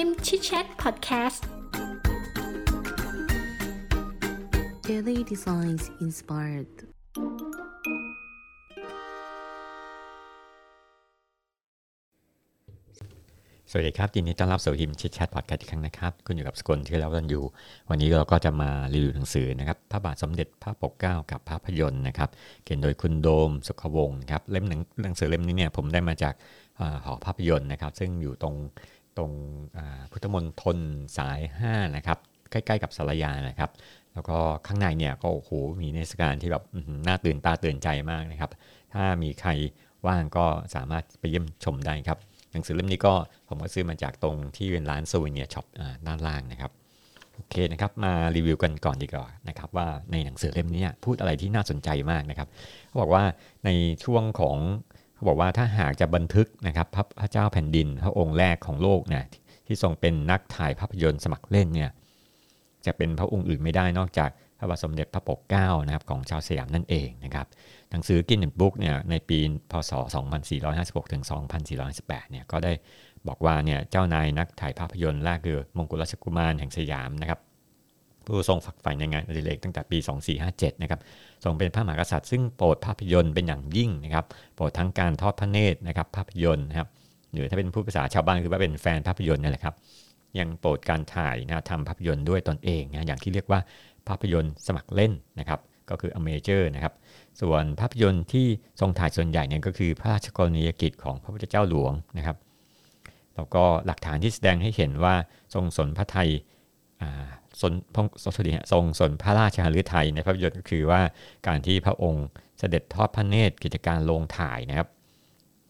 พิมพ์ชิดแชทพอดแคสต์ Daily Designs Inspired สวัสดีครับยินดีต้อนรับสู่ฮิมชิดแชทพอดแคสต์อีกครั้งนะครับ คุณอยู่กับสกลที่เราวันอยู่ วันนี้เราก็จะมารีวิวหนังสือนะครับพระบาทสมเด็จพระปกเกล้ากับภาพยนตร์นะครับเขียนโดยคุณโดมสุขวงศ์ครับเล่มหนังหนังสือเล่มนี้เนี่ยผมได้มาจากอาหอภาพยนตร์นะครับ ซึ่งอยู่ตรง ตรงพุทธมณฑลสาย 5 นะครับ ใกล้ๆกับสารยานะครับ แล้วก็ข้างในเนี่ยก็โอ้โหมีเทศกาลที่แบบน่าตื่นตาตื่นใจมากนะครับ ถ้ามีใครว่างก็สามารถไปเยี่ยมชมได้ครับ หนังสือเล่มนี้ก็ผมก็ซื้อมาจากตรงที่เป็นร้านโซเวเนียช็อปด้านล่างนะครับโอเคนะครับมารีวิวกันก่อนดีกว่านะครับว่าในหนังสือเล่มนี้พูดอะไรที่น่าสนใจมากนะครับเขาบอกว่าในช่วงของ เขาบอกว่าถ้าหากจะบันทึกนะครับพระเจ้าแผ่นดิน พระองค์แรกของโลกเนี่ยที่ทรงเป็นนักถ่ายภาพยนตร์สมัครเล่นเนี่ยจะเป็นพระองค์อื่นไม่ได้นอกจากพระบาทสมเด็จพระปกเกล้านะครับของชาวสยามนั่นเองนะครับหนังสือกินเน็ตบุ๊กเนี่ยในปีพศ 2456ถึง2418เนี่ยก็ได้บอกว่าเนี่ยเจ้านายนักถ่ายภาพยนตร์แรกคือมงกุฎราชกุมารแห่งสยามนะครับ ผู้ทรงฝักใฝ่ในงานอดิเรกตั้งแต่ปี 2457 นะครับ ทรงเป็นพระมหากษัตริย์ซึ่งโปรดภาพยนตร์เป็นอย่างยิ่งนะครับ โปรดทั้งการทอดพระเนตรนะครับภาพยนตร์นะครับ หรือถ้าเป็นผู้ภาษาชาวบ้านคือว่าเป็นแฟนภาพยนตร์นี่แหละครับ ยังโปรดการถ่ายนะทำภาพยนตร์ด้วยตนเองนะ อย่างที่เรียกว่าภาพยนตร์สมัครเล่นนะครับ ก็คืออเมเจอร์นะครับ ส่วนภาพยนตร์ที่ทรงถ่ายส่วนใหญ่เนี่ยก็คือพระราชกรณียกิจของพระพุทธเจ้าหลวงนะครับ แล้วก็หลักฐานที่แสดงให้เห็นว่าทรงสนพระไทย สนพงสดีทรงสนพระราชหฤทัยในภาพยนตร์ก็คือว่าการที่พระองค์เสด็จทอดพระเนตรกิจการโรงถ่ายนะครับ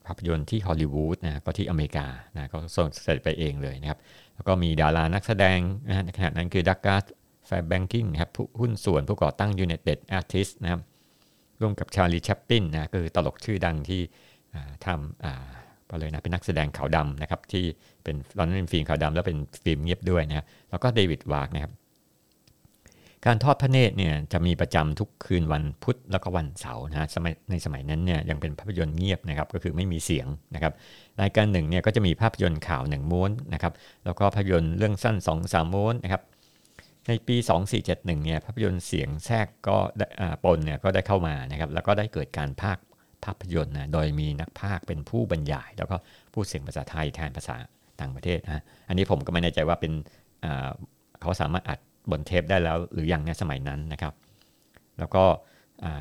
ภาพยนตร์ที่ฮอลลีวูดนะก็ที่อเมริกานะก็ส่งเสด็จไปเองเลยนะครับ แล้วก็มีดารานักแสดงนะในขณะนั้นคือดักกาสแฟร์แบงกิ้งนะครับผู้หุ้นส่วนผู้ก่อตั้ง United Artists นะครับร่วมกับชาร์ลีแชปลินนะคือตลกชื่อดังที่ทำ ก็เลยนะเป็นนักแสดงขาวดำนะครับที่เป็นตอนนั้นเป็นฟิล์มขาวดำแล้วเป็นฟิล์มเงียบด้วยนะแล้วก็เดวิดวากนะครับการทอดพระเนตรเนี่ยจะมีประจำทุกคืนวันพุธแล้วก็วันเสาร์นะสมัยในสมัยนั้นเนี่ยยังเป็นภาพยนตร์เงียบนะครับก็คือไม่มีเสียงนะครับรายการหนึ่งเนี่ยก็จะมีภาพยนตร์ข่าวหนึ่งม้วนนะครับแล้วก็ภาพยนตร์เรื่องสั้น2อสามม้วนนะครับในปี 2471เนี่ยภาพยนตร์เสียงแทรกก็ปนเนี่ยก็ได้เข้ามานะครับแล้วก็ได้เกิดการภาค ภาพยนตร์นะโดยมีนักภาคเป็นผู้บรรยาย แล้วก็พูดเสียงภาษาไทยแทนภาษาต่างประเทศนะอันนี้ผมก็ไม่แน่ใจว่าเป็นเขาสามารถอัดบนเทปได้แล้วหรือยังในสมัยนั้นนะครับ แล้วก็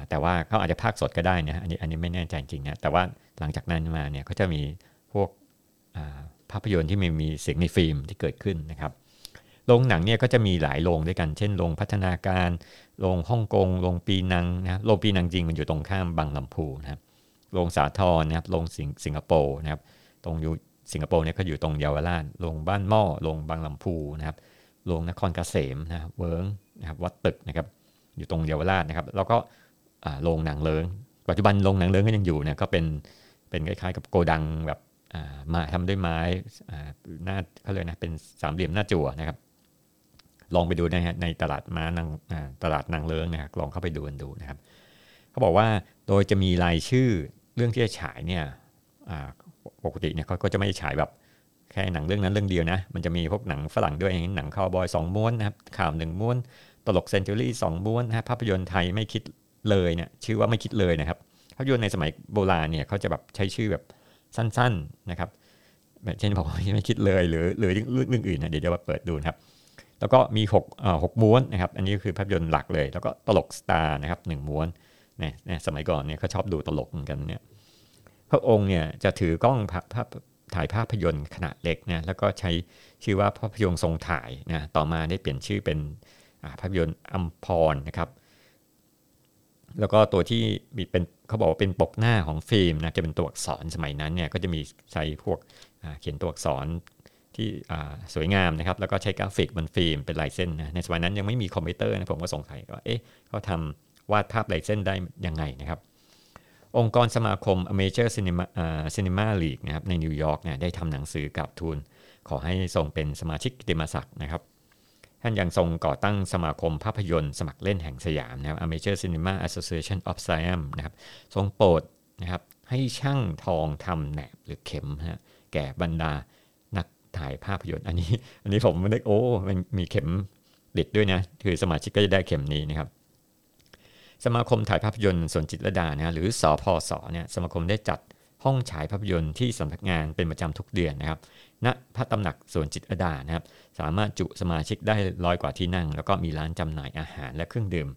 แต่ว่าเขาอาจจะภาคสดก็ได้นะอันนี้อันนี้ไม่แน่ใจจริงนะแต่ว่าหลังจากนั้นมาเนี่ยก็จะมีพวกภาพยนตร์ที่มีมีเสียงในฟิล์มที่เกิดขึ้นนะครับโรงหนังเนี่ยก็จะมีหลายโรงด้วยกัน เช่นโรงพัฒนาการ โรงฮ่องกงโรงปีนังนะโรงปีนังจริงมันอยู่ตรงข้ามบางลำพูนะครับโรงสาทรนะครับโรงสิงสงคโปร์นะครับ ตรงอยู่สิงคโปร์เนี่ยก็อยู่ตรงเยาวราชโรงบ้านหม้อโรงบางลำพูนะครับโรงนครเกษมนะเวิร์งนะครับวัดตึกนะครับอยู่ตรงเยาวราชนะครับ แล้วก็โรงหนังเลิงปัจจุบันโรงหนังเลิงก็ยังอยู่เนี่ยก็เป็นเป็นคล้ายๆกับโกดังแบบมาทำด้วยไม้หน้าเขาเลยนะเป็นสามเหลี่ยมหน้าจั่วนะครับ ลองไปดูนะฮะในตลาดม้านางตลาดนางเลิงนะครับลองเข้าไปดูกันดูนะครับเขาบอกว่าโดยจะมีรายชื่อเรื่องที่จะฉายเนี่ยปกติเนี่ยเขาก็จะไม่ฉายแบบแค่หนังเรื่องนั้นเรื่องเดียวนะมันจะมีพวกหนังฝรั่งด้วยอย่างหนังคาวบอยสองม้วนนะครับข่าวหนึ่งม้วนตลกเซนจูรี่สองม้วนนะภาพยนตร์ไทยไม่คิดเลยเนี่ยชื่อว่าไม่คิดเลยนะครับภาพยนตร์ในสมัยโบราณเนี่ยเขาจะแบบใช้ชื่อแบบสั้นๆนะครับเช่นบอกว่าไม่คิดเลยหรือหรือเรื่องอื่นนะเดี๋ยวจะมาเปิดดูนะครับ แล้วก็มี6อ่าหม้วนนะครับ อันนี้คือภาพยนตร์หลักเลย แล้วก็ตลกสตาร์นะครับหนึ่งม้วนเนี่ยนสมัยก่อนเนี่ยเขาชอบดูตลกเหมือนกันเนี่ยพระองค์เนี่ยจะถือกล้องภาพถ่ายภาพยนตร์ขนาดเล็กนะแล้วก็ใช้ชื่อว่าภาพยนตร์ทรงถ่ายนะต่อมาได้เปลี่ยนชื่อเป็นภาพยนตร์อัมพรนะครับ แล้วก็ตัวที่มีเป็นเขาบอกว่าเป็นปกหน้าของฟิล์มนะจะเป็นตัวอักษรสมัยนั้นเนี่ยก็จะมีใช้พวกเขียนตัวอักษร ที่สวยงามนะครับ แล้วก็ใช้กราฟิกบนฟิล์มเป็นลายเส้นนะในสมัยนั้นยังไม่มีคอมพิวเตอร์นะผมก็สงสัยว่าเอ๊ะเขาทำวาดภาพลายเส้นได้ยังไงนะครับ องค์กรสมาคม Amateur Cinema Cinema League นะครับในนิวยอร์กเนี่ยได้ทำหนังสือกราบทูลขอให้ทรงเป็นสมาชิกกิติมศักดิ์นะครับ ท่านยังทรงก่อตั้งสมาคมภาพยนตร์สมัครเล่นแห่งสยามนะครับ Amateur Cinema Association of Siam นะครับทรงโปรดนะครับให้ช่างทองทำแหนบหรือเข็มนะแก่บรรดา ถ่ายภาพยนตร์อันนี้ อันนี้ผมนึกโอ้มันมีเข็มติดด้วยนะ คือสมาชิกก็จะได้เข็มนี้นะครับ สมาคมถ่ายภาพยนตร์สวนจิตรดานะหรือสอพสเนี่ยสมาคมได้จัดห้องฉายภาพยนตร์ที่สำนักงานเป็นประจำทุกเดือนนะครับณพระตำหนักสวนจิตรดานะครับ สามารถจุสมาชิกได้ร้อยกว่าที่นั่ง แล้วก็มีร้านจำหน่ายอาหารและเครื่องดื่ม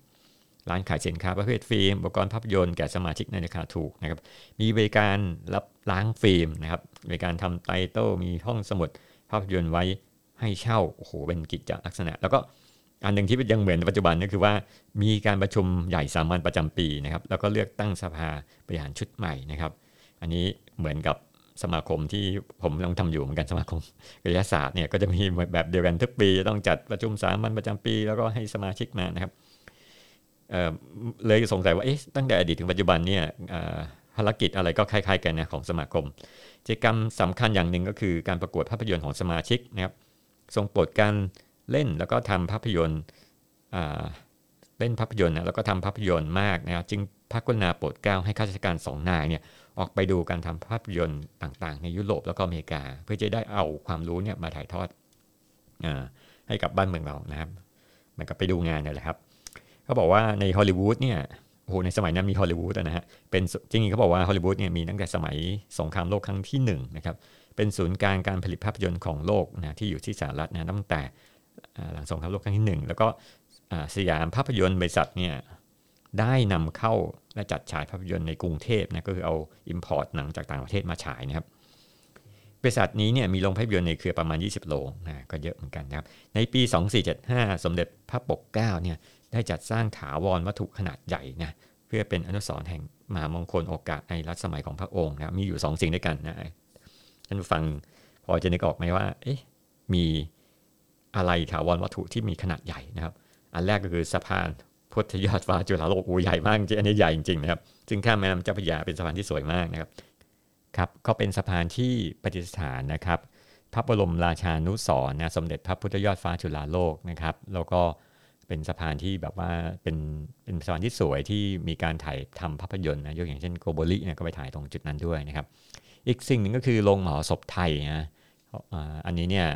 ร้านขายสินค้าประเภทฟิล์มอุปกรณ์ภาพยนตร์แก่สมาชิกในราคาถูกนะครับ มีบริการรับล้างฟิล์มนะครับบริการทำไตเติลมีห้องสมุด ภาพยนตร์ไว้ให้เช่าโอ้โหเป็นกิจลักษณะ แล้วก็อันหนึ่งที่ยังเหมือนปัจจุบันก็คือว่ามีการประชุมใหญ่สามัญประจำปีนะครับ แล้วก็เลือกตั้งสภาบริหารชุดใหม่นะครับ อันนี้เหมือนกับสมาคมที่ผมกำลังทำอยู่เหมือนกันสมาคมวิทยาศาสตร์เนี่ยก็จะมีแบบเดียวกันทุกปีต้องจัดประชุมสามัญประจำปี แล้วก็ให้สมาชิกมานะครับเลยสงสัยว่าเอ๊ะตั้งแต่อดีตถึงปัจจุบันเนี่ย ภารกิจอะไรก็คล้ายๆกันนะของสมาคม กิจกรรมสำคัญอย่างหนึ่งก็คือการประกวดภาพยนตร์ของสมาชิกนะครับทรงโปรดการเล่นแล้วก็ทำภาพยนตร์เล่นภาพยนตร์แล้วก็ทำภาพยนตร์มากนะครับจึงพระกรุณาโปรดเกล้าให้ข้าราชการสองนายเนี่ยออกไปดูการทำภาพยนตร์ต่างๆ ในยุโรปแล้วก็อเมริกา เพื่อจะได้เอาความรู้เนี่ยมาถ่ายทอดอให้กับบ้านเมืองเรานะครับ มันก็ไปดูงานนี่แหละครับเขาบอกว่าในฮอลลีวูดเนี่ย โหในสมัยนั้นมีฮอลลีวูดนะฮะเป็นจริงๆเขาบอกว่าฮอลลีวูดเนี่ยมีตั้งแต่สมัยสงครามโลกครั้งที่1นนะครับเป็นศูนย์กลางการผลิตภาพยนตร์ของโลกนะที่อยู่ที่สหรัฐนะตั้งแต่หลังสงครามโลกครั้งที่ 1 แล้วก็สยามภาพยนตร์บริษัทเนี่ยได้นำเข้าและจัดฉายภาพยนตร์ในกรุงเทพนะก็คือเอา Import หนังจากต่างประเทศมาฉายนะครับบริษัทนี้เนี่ยมีโรงภาพยนตร์ในเครือประมาณ 20 โรงนะก็เยอะเหมือนกันนะครับในปี 2475 สมเด็จพระปกเกล้าเนี่ย ได้จัดสร้างถาวรวัตถุขนาดใหญ่นะเพื่อเป็นอนุสรณ์แห่งมหามงคลโอกาสในรัชสมัยของพระองค์นะมีอยู่2สิ่งด้วยกันนะท่านฟังพอจะนึกออกไหมว่า เอ๊ะมีอะไรถาวรวัตถุที่มีขนาดใหญ่นะครับ อันแรกก็คือสะพานพุทธยอดฟ้าจุฬาโลกอูใหญ่มากจริงอันนี้ใหญ่จริงๆนะครับ ซึ่งข้ามแม่น้ำเจ้าพระยาเป็นสะพานที่สวยมากนะครับครับก็เป็นสะพานที่ปฏิสถานนะครับ พระบรมราชานุสรนะสมเด็จพระพุทธยอดฟ้าจุฬาโลกนะครับ แล้วก็ เป็นสะพานที่แบบว่าเป็นเป็นสะพานที่สวยที่มีการถ่ายทำภาพยนตร์นะยกอย่างเช่นโกโบลิเนี่ยก็ไปถ่ายตรงจุดนั้นด้วยนะครับ อีกสิ่งหนึ่งก็คือโรงหมอศพไทยนะอันนี้เนี่ย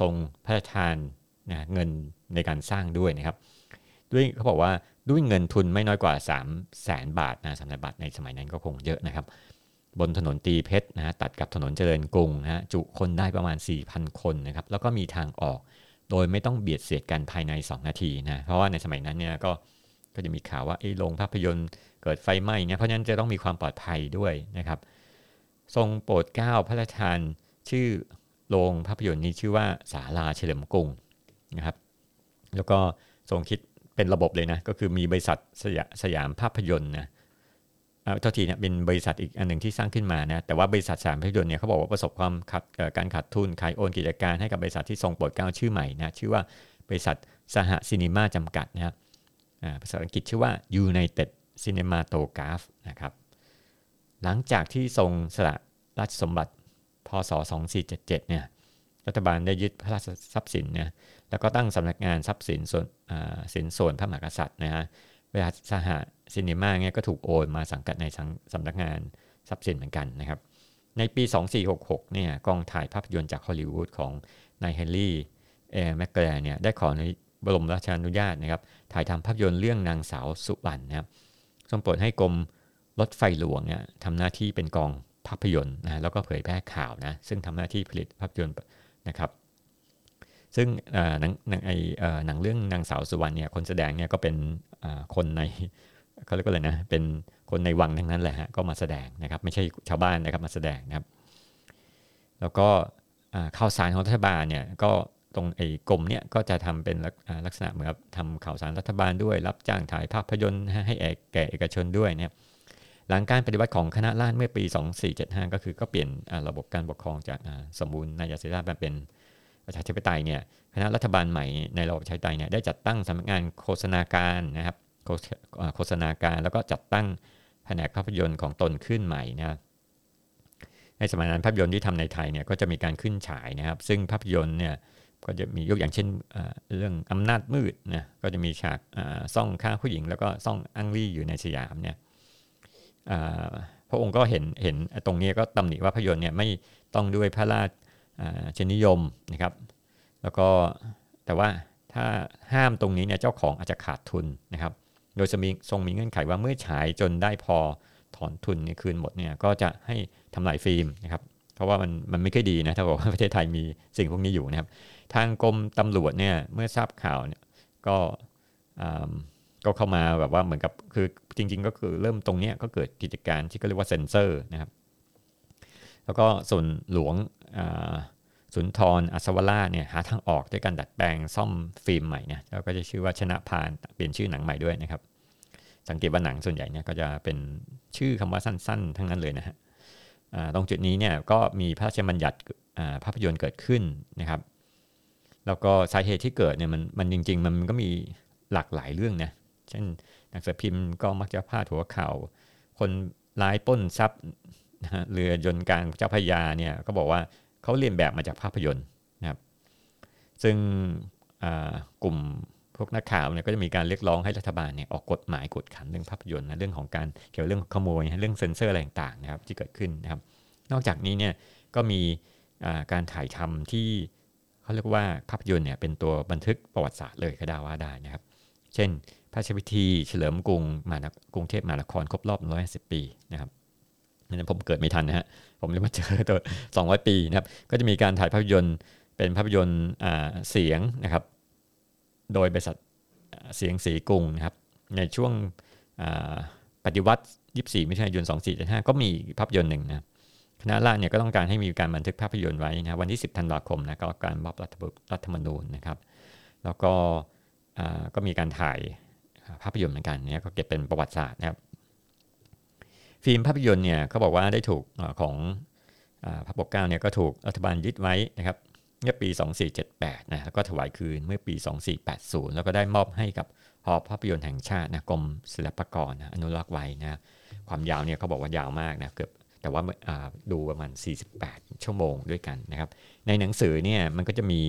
ทรงพระราชทานนะเงินในการสร้างด้วยนะครับ ด้วยเขาบอกว่าด้วยเงินทุนไม่น้อยกว่า 3 0 0แสนบาทนะสำหรับบาทในสมัยนั้นก็คงเยอะนะครับ บนถนนตีเพชรนะตัดกับถนนเจริญกรุงนะจุคนได้ประมาณ 4,000 คนนะครับ แล้วก็มีทางออก โดยไม่ต้องเบียดเสียดกันภายใน 2 นาทีนะ เพราะว่าในสมัยนั้นเนี่ยก็ก็จะมีข่าวว่าไอ้โรงภาพยนตร์เกิดไฟไหม้เนี่ยเพราะฉะนั้นจะต้องมีความปลอดภัยด้วยนะครับ ทรงโปรดเกล้าพระราชทานชื่อโรงภาพยนตร์นี้ชื่อว่าศาลาเฉลิมกรุงนะครับ แล้วก็ทรงคิดเป็นระบบเลยนะ ก็คือมีบริษัทสยสยามภาพยนตร์นะ เท่าทีเนี่ยเป็นบริษัทอีกอันหนึ่งที่สร้างขึ้นมานะแต่ว่าบริษัทสามภาพยนตร์เนี่ยเขาบอกว่าประสบความขัดการขาดทุนขายโอนกิจการให้กับบริษัทที่ทรงโปรดเกล้าชื่อใหม่นะชื่อว่าบริษัทสหศีนิมาจำกัดนะครับภาษาอังกฤษชื่อว่า United Cinematograph นะครับหลังจากที่ทรงสละราชสมบัติพศ 2477 เนี่ยรัฐบาลได้ยึดพระราชทรัพย์สินเนี่ยแล้วก็ตั้งสำนักงานทรัพย์สินส่วนสินส่วนพระมหากษัตริย์นะฮะเวลาสห ศีนิมาเนี่ยก็ถูกโอนมาสังกัดในสำนักงานทรัพย์สินเหมือนกันนะครับ ในปี 2466 เนี่ยกองถ่ายภาพยนตร์จากฮอลลีวูดของนายเฮนรี่เอร์แมกแกลเนี่ยได้ขอพระบรมราชานุญาตนะครับ ถ่ายทำภาพยนตร์เรื่องนางสาวสุวรรณนะครับทรงโปรดให้กรมรถไฟหลวงเนี่ยทำหน้าที่เป็นกองภาพยนตร์นะแล้วก็เผยแพร่ข่าวนะซึ่งทำหน้าที่ผลิตภาพยนตร์นะครับซึ่งหนังหนังไอหนังเรื่องนางสาวสุวรรณเนี่ยคนแสดงเนี่ยก็เป็นคนใน เขาเรียกว่าอะไรนะเป็นคนในวังทั้งนั้นแหละฮะก็มาแสดงนะครับ ไม่ใช่ชาวบ้านนะครับมาแสดงนะครับ แล้วก็ข่าวสารของรัฐบาลเนี่ยก็ตรงไอ้กรมเนี่ยก็จะทำเป็นลักษณะเหมือนกับทำข่าวสารรัฐบาลด้วย รับจ้างถ่ายภาพยนตร์ให้แก่เอกชนด้วยเนี่ยหลังการปฏิวัติของคณะราษฎรเมื่อปี 2475 ก็คือก็เปลี่ยนระบบการปกครองจากสมบูรณ์นายาเสรีมาเป็นประชาธิปไตยเนี่ยคณะรัฐบาลใหม่ในระบบประชาธิปไตยเนี่ยได้จัดตั้งสำนักงานโฆษณาการนะครับ โฆษณาการแล้วก็จัดตั้งแผนกภาพยนตร์ของตนขึ้นใหม่นะในสมัยนั้นภาพยนตร์ที่ทำในไทยเนี่ยก็จะมีการขึ้นฉายนะครับ ซึ่งภาพยนตร์เนี่ยก็จะมียกอย่างเช่นเรื่องอำนาจมืดนะก็จะมีฉากซ่องฆ่าผู้หญิง แล้วก็ซ่องอังลี่อยู่ในสยามเนี่ยพระองค์ก็เห็นเห็นตรงนี้ก็ตำหนิว่าภาพยนตร์เนี่ยไม่ต้องด้วยพระราชชนิยมนะครับ แล้วก็แต่ว่าถ้าห้ามตรงนี้เนี่ยเจ้าของอาจจะขาดทุนนะครับ โดยจะมีทรงมีเงื่อนไขว่าเมื่อฉายจนได้พอถอนทุนในคืนหมดเนี่ยก็จะให้ทำลายฟิล์มนะครับเพราะว่ามันมันไม่ค่อยดีนะถ้าบอกว่าประเทศไทยมีสิ่งพวกนี้อยู่นะครับ ทางกรมตำรวจเนี่ยเมื่อทราบข่าวเนี่ยก็ก็เข้ามาแบบว่าเหมือนกับคือจริง ๆ ก็คือเริ่มตรงนี้ก็เกิดกิจการที่ก็เรียกว่าเซ็นเซอร์นะครับ แล้วก็ส่วนหลวง สุนทรอัศวราเนี่ยหาทางออกด้วยการดัดแปลงซ่อมฟิล์มใหม่เนี่ยแล้วก็จะชื่อว่าชนะพานเปลี่ยนชื่อหนังใหม่ด้วยนะครับ สังเกตว่าหนังส่วนใหญ่เนี่ยก็จะเป็นชื่อคำว่าสั้น ๆ ทั้งนั้นเลยนะฮะตรงจุดนี้เนี่ยก็มีพระราชบัญญัติภาพยนตร์เกิดขึ้นนะครับแล้วก็สาเหตุที่เกิดเนี่ยมันมันจริง ๆ มันก็มีหลากหลายเรื่องนะเช่นหนังสือพิมพ์ก็มักจะพาดหัวข่าวคนร้ายป้นทรัพย์เรือยนต์กลางเจ้าพยาเนี่ยก็บอกว่า เขาเรียนแบบมาจากภาพยนตร์นะครับซึ่งกลุ่มพวกนักข่าวเนี่ยก็จะมีการเรียกร้องให้รัฐบาลเนี่ยออกกฎหมายกฎขันเรื่องภาพยนตร์นะเรื่องของการเกี่ยวเรื่องขโมยเรื่องเซ็นเซอร์อะไรต่างๆนะครับที่เกิดขึ้นนะครับ นอกจากนี้เนี่ยก็มีการถ่ายทำที่เขาเรียกว่าภาพยนตร์เนี่ยเป็นตัวบันทึกประวัติศาสตร์เลยก็ได้ว่าได้นะครับ เช่น พระราชพิธีเฉลิมกรุงมากรุงเทพมหานครครบรอบ150ปีนะครับนั้นผมเกิดไม่ทันนะฮะ ผมเลยมาเจอตัว200 ปีนะครับ ก็จะมีการถ่ายภาพยนตร์เป็นภาพยนตร์เสียงนะครับ โดยบริษัทเสียงสีกรุงนะครับ ในช่วงปฏิวัติ 24 มิถุนายน 2475 ก็มีภาพยนตร์หนึ่งนะคณะราษฎรเนี่ยก็ต้องการให้มีการบันทึกภาพยนตร์ไว้นะวันที่ 10 ธันวาคมนะก็การมอบรัฐธรรมนูญนะครับ แล้วก็ก็มีการถ่ายภาพยนตร์เหมือนกันเนี่ยก็เก็บเป็นประวัติศาสตร์นะครับ ฟิล์มภาพยนตร์เนี่ยเขาบอกว่าได้ถูกของพระปกเกล้าเนี่ยก็ถูกรัฐบาลยึดไว้นะครับเมื่อปี 2478นะแล้วก็ถวายคืนเมื่อปี 2480 แล้วก็ได้มอบให้กับหอภาพยนตร์แห่งชาตินะกรมศิลปากรนะอนุรักษ์ไว้นะความยาวเนี่ยเขาบอกว่ายาวมากนะเกือบแต่ว่าดูประมาณ 48 ชั่วโมงด้วยกันนะครับ ในหนังสือเนี่ยมันก็จะมี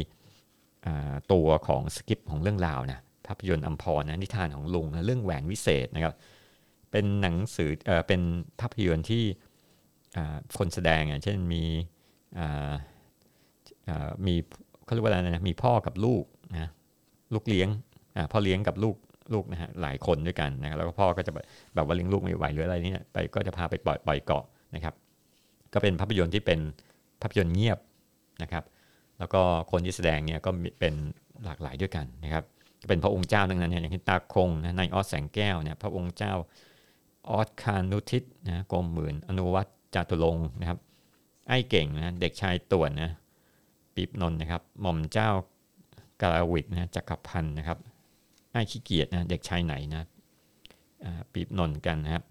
ตัวของสคริปของเรื่องราวนะภาพยนตร์อัมพรนะนิทานของลุงนะเรื่องแหวนวิเศษนะครับ เป็นหนังสือเออเป็นภาพยนตร์ที่คนแสดงอะเช่นมีมีเขาเรียกว่าอะไรนะมีพ่อกับลูกนะลูกเลี้ยงพ่อเลี้ยงกับลูกลูกนะฮะหลายคนด้วยกันนะครับแล้วก็พ่อก็จะแบบว่าเลี้ยงลูกไม่ไหวหรืออะไรนี่ไปก็จะพาไปปล่อยปล่อยเกาะนะครับ ก็เป็นภาพยนตร์ที่เป็นภาพยนตร์เงียบนะครับ แล้วก็คนที่แสดงเนี่ยก็เป็นหลากหลายด้วยกันนะครับเป็นพระองค์เจ้าดังนั้นเนี่ยอย่างที่ตาคงนะนายออสแสงแก้วเนี่ยพระองค์เจ้า ออสคานุทิศนะกรมหมื่น อนุวัตจตุรงนะครับ ไอ้เก่งนะเด็กชายต่วนนะปีบนนนะครับ หม่อมเจ้ากาลวิกนะจักรพันธ์นะครับไอ้ขี้เกียจนะเด็กชายไหนนะปีบนนกันนะครับ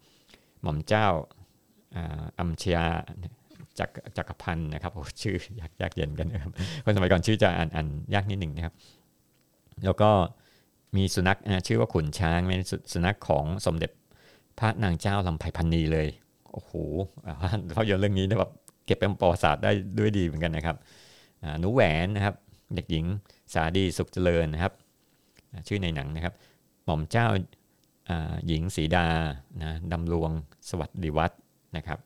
หม่อมเจ้าอัมเชียจักจักรพันธ์นะครับโอ้ชื่อยากยากเย็นกันนะครับคนสมัยก่อนชื่อจะอ่านอ่านยากนิดหนึ่งนะครับ แล้วก็มีสุนัขนะชื่อว่าขุนช้างเป็นสุนัขของสมเด็จ พระนางเจ้าลำไพพันนีเลย โอ้โหภาพยนตร์เรื่องนี้นะแบบเก็บเป็นประวัติศาสตร์ได้ด้วยดีเหมือนกันนะครับหนูแหวนนะครับ เด็กหญิงสาดีสุขเจริญนะครับ ชื่อในหนังนะครับ หม่อมเจ้าหญิงสีดานะดำรวงสวัสดิวัฒนะครับ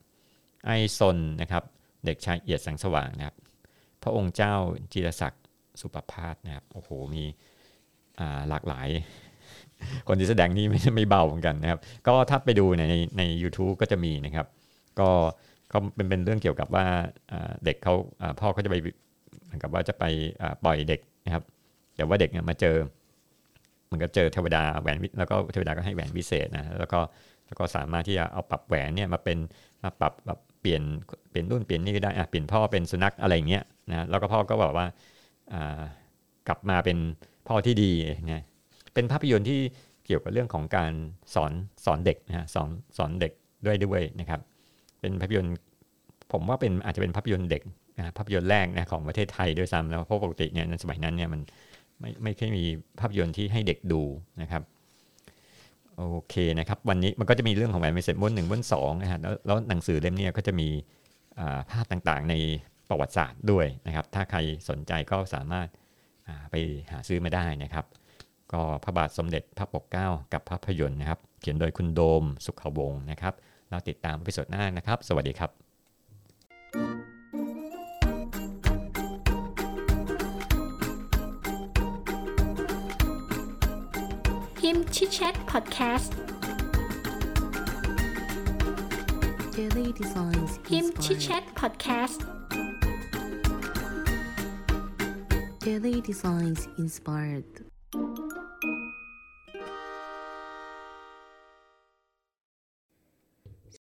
ไอซนนะครับ เด็กชายเอียดแสงสว่างนะครับ พระองค์เจ้าจิรศักดิ์สุปพาสนะครับ โอ้โห มีหลากหลาย คนที่แสดงนี่ไม่ไม่เบาเหมือนกันนะครับ ก็ถ้าไปดูในใน u t u b e ก็จะมีนะครับ ก็ก็เป็นเป็นเรื่องเกี่ยวกับว่าเด็กเขาพ่อเขาจะไปเหมือนกับว่าจะไปปล่อยเด็กนะครับแต่ว่าเด็กเนี่ยมาเจอมันก็เจอเทวดาแหวนแล้วก็เทวดาก็ให้แหวนวิเศษนะแล้วก็แล้วก็สามารถที่จะเอาปรับแหวนเนี่ยมาเป็นมาปรับแบบเปลี่ยนเปลี่ยนรุ่นเปลี่ยนนี่ก็ได้อะเปลี่ยนพ่อเป็นสุนัขอะไรเงี้ยนะแล้วก็พ่อก็บอกว่ากลับมาเป็นพ่อที่ดีนะ เป็นภาพยนตร์ที่เกี่ยวกับเรื่องของการสอนสอนเด็กนะฮะสอนสอนเด็กด้วยด้วยนะครับ เป็นภาพยนตร์ผมว่าเป็นอาจจะเป็นภาพยนตร์เด็กนะภาพยนตร์แรกนะของประเทศไทยด้วยซ้ำแล้วเพราะปกติเนี่ยในสมัยนั้นเนี่ยมันไม่ไม่เคยมีภาพยนตร์ที่ให้เด็กดูนะครับโอเคนะครับ วันนี้มันก็จะมีเรื่องของแหวนเมสเซจบนหนึ่งบนสองนะฮะแล้วแล้วหนังสือเล่มนี้ก็จะมีภาพต่างๆในประวัติศาสตร์ด้วยนะครับ ถ้าใครสนใจก็สามารถไปหาซื้อมาได้นะครับ ก็พระบาทสมเด็จพระปกเกล้ากับภาพยนตร์นะครับ เขียนโดยคุณโดมสุขวงศ์นะครับ เราติดตามพิสดหน้านะครับ สวัสดีครับพิมชิชเชตพอดแคสต์ Daily Designs พิมชิชเชตพอดแคสต์ Daily Designs Inspired